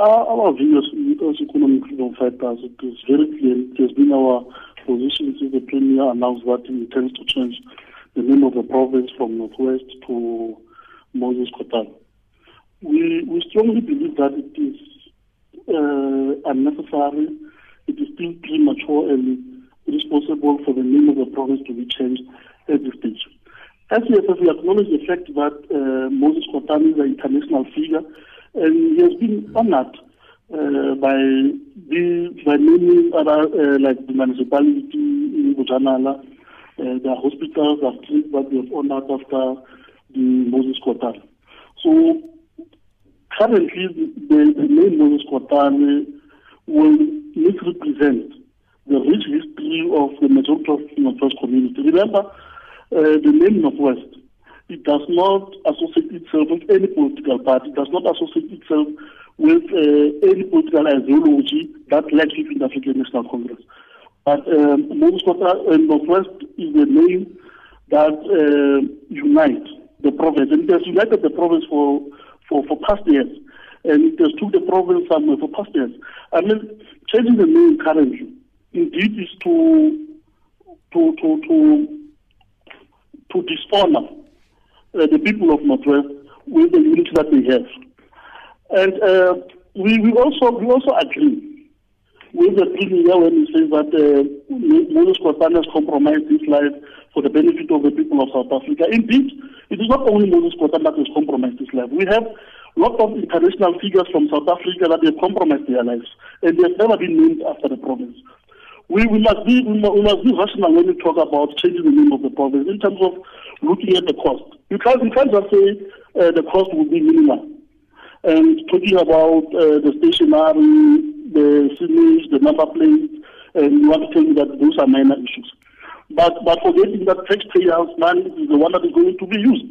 Our, our view as Youth Economic Freedom it is very clear. It has been our position since the Premier announced that he intends to change the name of the province from Northwest to Moses Kotane. We, we strongly believe that it is uh, unnecessary, it is still premature and possible for the name of the province to be changed at this stage. As we acknowledge the fact that uh, Moses Kotane is an international figure and he has been honored uh, by the by many other uh, like the municipality in Bojanala, uh, the hospitals have clinics that they have honored after the Moses Kotane. So currently the, the name Moses Kotane will misrepresent the rich history of the the Northwest community. Remember, uh, the name Northwest it does not associate itself with any political party, it does not associate itself with uh, any political ideology that lacks within the African National Congress. But um, Moses uh, Northwest is the name that uh, unites the province. And it has united the province for, for, for past years. And it has took the province somewhere for past years. I mean, changing the name currently, indeed, is to to to to, to dishonor uh, the people of Northwest with the unity that they have. And uh, we, we also we also agree with the premier when he says that uh, Moses Kotane has compromised his life for the benefit of the people of South Africa. Indeed, it is not only Moses Kotane that has compromised his life. We have lots of international figures from South Africa that have compromised their lives, and they have never been named after the province. We, we must be we must be rational when we talk about changing the name of the province in terms of looking at the cost. You can't, you can't just say uh, the cost will be minimal. And talking about uh, the stationery, the signage, the number plate, and you want to tell me that those are minor issues. But but forgetting that taxpayers' money is the one that is going to be used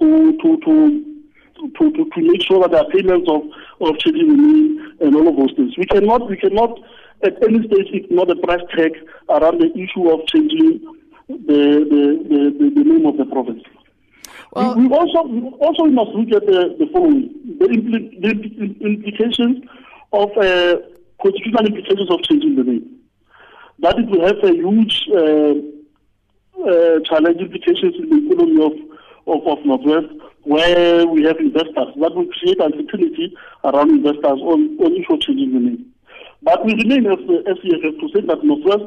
to to to to, to, to make sure that there are payments of, of changing the name and all of those things. We cannot we cannot at any stage ignore the price tag around the issue of changing the the, the, the, name of the province. Well, we, we also we also must look at the, the following: the, impl- the implications of uh, constitutional implications of changing the name. That it will have a huge uh, uh, challenge implications in the economy of, of, of Northwest, where we have investors. That will create uncertainty around investors on, on issue of changing the name. But we remain as the SEFF to say that Northwest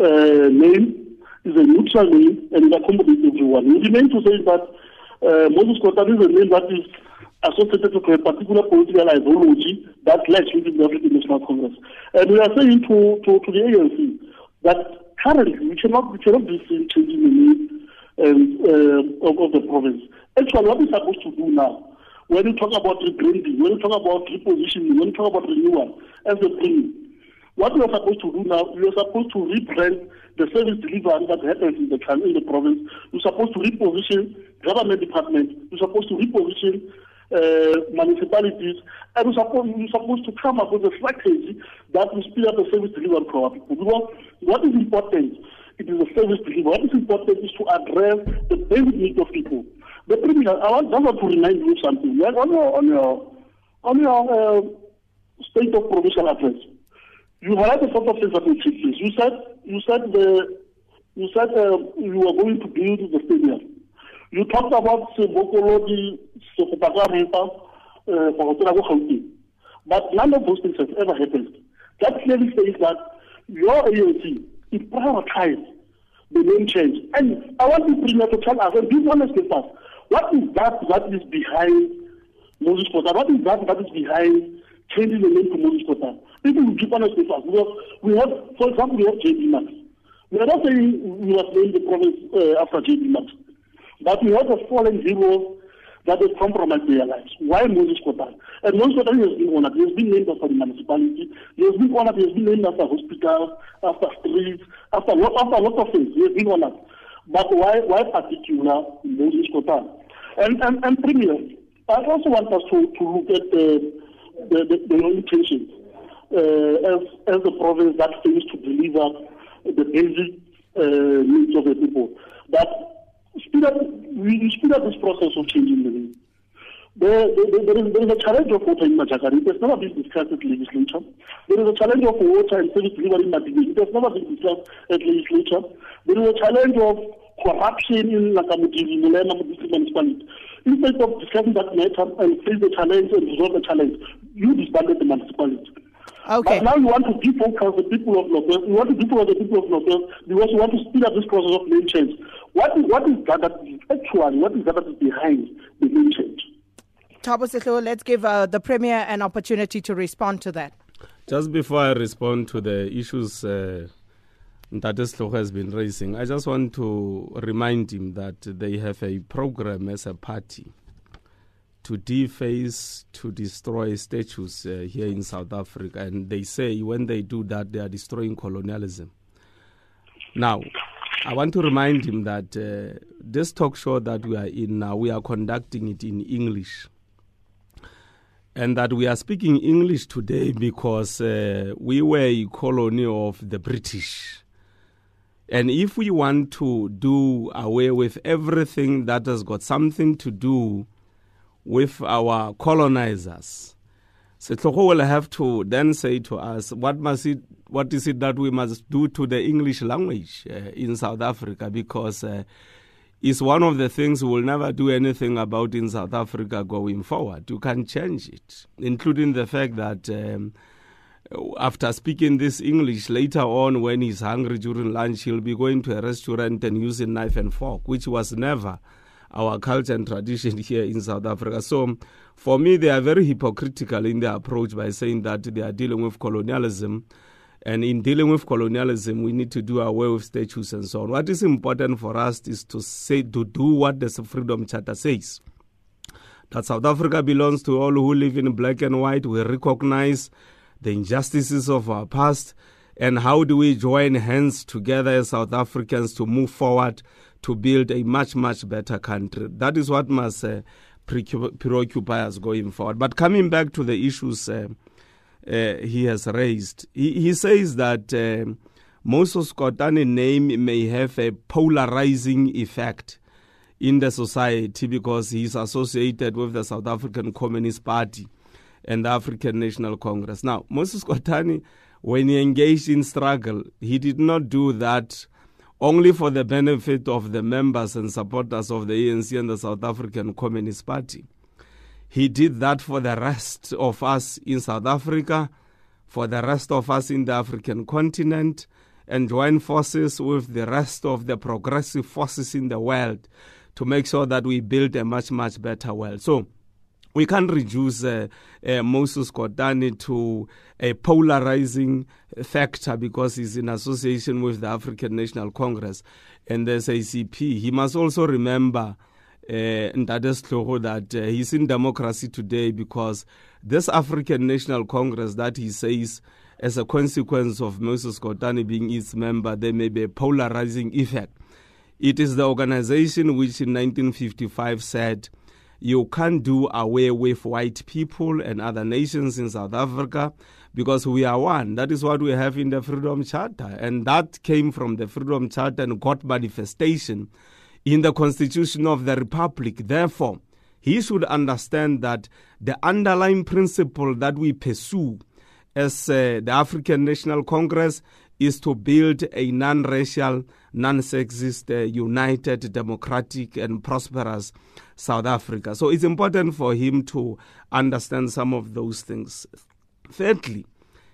uh, name is a neutral name and it accommodates everyone. We remain to say that uh, Moses Kotane is a name that is associated with a particular political ideology that lacks within the African National Congress. And we are saying to, to, to the ANC that currently we cannot, we cannot be seen changing the name um, uh, of, of the province. Actually, what we're supposed to do now, when you talk about rebranding, when you talk about repositioning, when you talk about renewal, thing, what we are supposed to do now, we are supposed to rebrand the service delivery that happens in the in the province. We're supposed to reposition government departments. We're supposed to reposition uh, municipalities, and we're supposed, supposed to come up with a strategy that will speed up the service delivery for our people. Because what is important, it is the service delivery. What is important is to address the basic needs of people. The premier, I want, I want to remind you something. On your on your on your uh, state of provincial address, you had a sort of things that. You said you said the you said uh, you were going to build the stadium. You talked about Sebokolo, Sekopakaripa, uh, but none of those things have ever happened. That clearly says that your ANC is prioritized the name change. And I want the premier to tell us, and be honest with us, what is that that is behind Moses? What is that that is behind changing the to Moses Kotane? People will keep honest with us. Because we have, for example, we have JB Marks. We are not saying we have named the province uh, after JB Marks. But we have a fallen hero that has compromised their lives. Why Moses Kotane? And Moses Kotane has been honored. He has been named after the municipality. He has been honored. He has been named after hospitals, after streets, after, after lot of things. He has been honored. But why, why particular Moses Kotane? And, and, and Premier, I also want us to, to look at the, the, the, the intentions uh, as, as a province that aims to deliver the basic uh, needs of the people. That speed up, we speed up this process of changing the name. there, there, there, is, there is a challenge of water in Majakari. It has never been discussed at legislature. There is a challenge of water and service delivery in Majakari. It has never been discussed at legislature. There is a challenge of corruption in Nakamudiri, Molema municipality. Instead of discussing that matter and face the challenge and resolve the challenge, you disbanded the municipality. Okay. But now you want to defocus the people of Northwest. You want to defocus the people of Northwest because you want to speed up this process of name change. What is what is that that is actually what is that that is behind the name change? Thabo Setlhogo, let's give uh, the Premier an opportunity to respond to that. Just before I respond to the issues uh, Ntate has been raising, I just want to remind him that they have a program as a party to deface, to destroy statues uh, here in South Africa. And they say when they do that, they are destroying colonialism. Now, I want to remind him that uh, this talk show that we are in now, we are conducting it in English and that we are speaking English today because uh, we were a colony of the British. And if we want to do away with everything that has got something to do with our colonizers, Setlhogo will have to then say to us, what must it, what is it that we must do to the English language uh, in South Africa? Because uh, is one of the things we'll never do anything about in South Africa going forward. You can change it, including the fact that um, after speaking this English later on, when he's hungry during lunch, he'll be going to a restaurant and using knife and fork, which was never our culture and tradition here in South Africa. So, for me, they are very hypocritical in their approach by saying that they are dealing with colonialism and in dealing with colonialism, we need to do away with statues and so on. What is important for us is to say to do what the Freedom Charter says. That South Africa belongs to all who live in black and white. We recognize the injustices of our past. And how do we join hands together as South Africans to move forward to build a much, much better country? That is what must uh, preoccupy us going forward. But coming back to the issues. Uh, uh, he has raised. He, he says that uh, Moses Kotane name may have a polarizing effect in the society because he's associated with the South African Communist Party and the African National Congress. Now, Moses Kotane, when he engaged in struggle, he did not do that only for the benefit of the members and supporters of the ANC and the South African Communist Party. He did that for the rest of us in South Africa, for the rest of us in the African continent, and join forces with the rest of the progressive forces in the world to make sure that we build a much, much better world. So, we can't reduce uh, uh, Moses Kotane to a polarizing factor because he's in association with the African National Congress and the SACP. He must also remember uh, that uh, he's in democracy today because this African National Congress that he says as a consequence of Moses Kotane being its member, there may be a polarizing effect. It is the organization which in 1955 said you can't do away with white people and other nations in South Africa because we are one. That is what we have in the Freedom Charter. And that came from the Freedom Charter and got manifestation in the Constitution of the Republic. Therefore, he should understand that the underlying principle that we pursue as uh, the African National Congress is to build a non racial, non sexist, uh, united, democratic, and prosperous South Africa. So it's important for him to understand some of those things. Thirdly,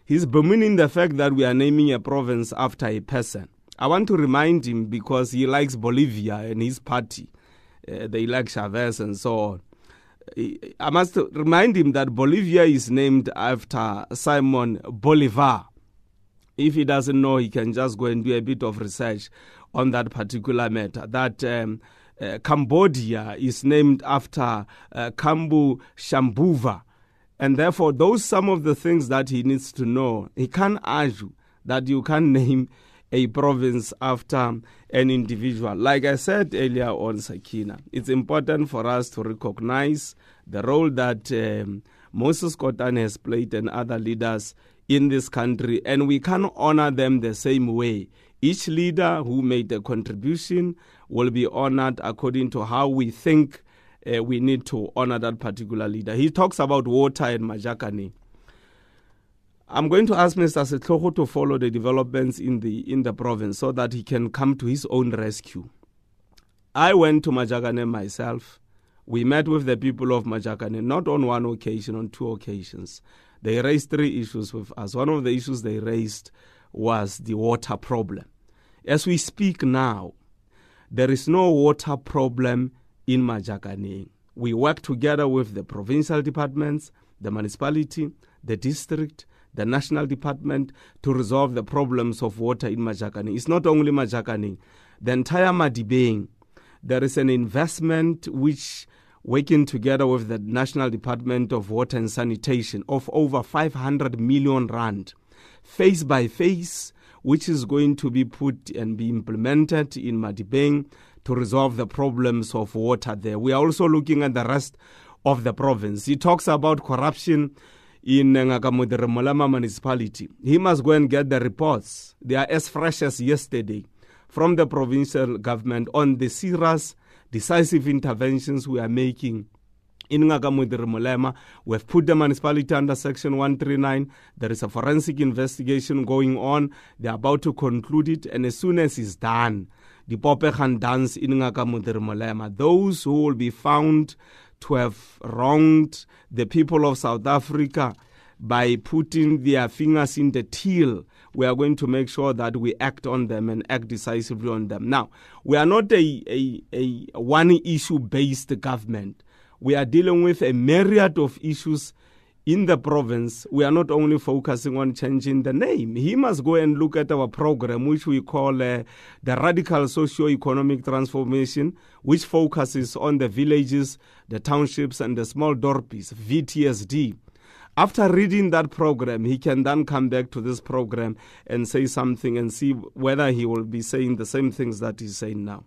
he's bemoaning the fact that we are naming a province after a person. I want to remind him because he likes Bolivia and his party. Uh, they like Chavez and so on. I must remind him that Bolivia is named after Simon Bolivar. If he doesn't know, he can just go and do a bit of research on that particular matter. That um, uh, Cambodia is named after uh, Kambu Swayambhuva. And therefore, those some of the things that he needs to know. He can't argue that you can name a province after an individual. Like I said earlier on Sakina, it's important for us to recognize the role that um, Moses Kotane has played and other leaders in this country, and we can honor them the same way. Each leader who made a contribution will be honored according to how we think uh, we need to honor that particular leader. He talks about water in Majakani. I'm going to ask Mr. Setlhogo to follow the developments in the in the province so that he can come to his own rescue. I went to Majakane myself. We met with the people of Majakane not on one occasion, on two occasions. They raised three issues with us. One of the issues they raised was the water problem. As we speak now, there is no water problem in Majakane. We work together with the provincial departments, the municipality, the district, the national department to resolve the problems of water in Majakane. It's not only Majakane, the entire Madibeng. There is an investment which working together with the National Department of Water and Sanitation of over 500 million rand, phase by phase, which is going to be put and be implemented in Madibeng to resolve the problems of water there. We are also looking at the rest of the province. He talks about corruption in Ngaka Modiri Molema municipality. He must go and get the reports. They are as fresh as yesterday from the provincial government on the serious decisive interventions we are making in Ngaka Modiri Molema. We have put the municipality under Section 139. There is a forensic investigation going on. They are about to conclude it, and as soon as it's done, the Popehan dance in Molema, those who will be found to have wronged the people of South Africa by putting their fingers in the till we are going to make sure that we act on them and act decisively on them. Now, we are not a, a, a one issue based government. We are dealing with a myriad of issues in the province. We are not only focusing on changing the name. He must go and look at our program, which we call uh, the Radical Socio-Economic Transformation, which focuses on the villages, the townships, and the small dorpies, VTSD. After reading that program, he can then come back to this program and say something and see whether he will be saying the same things that he's saying now.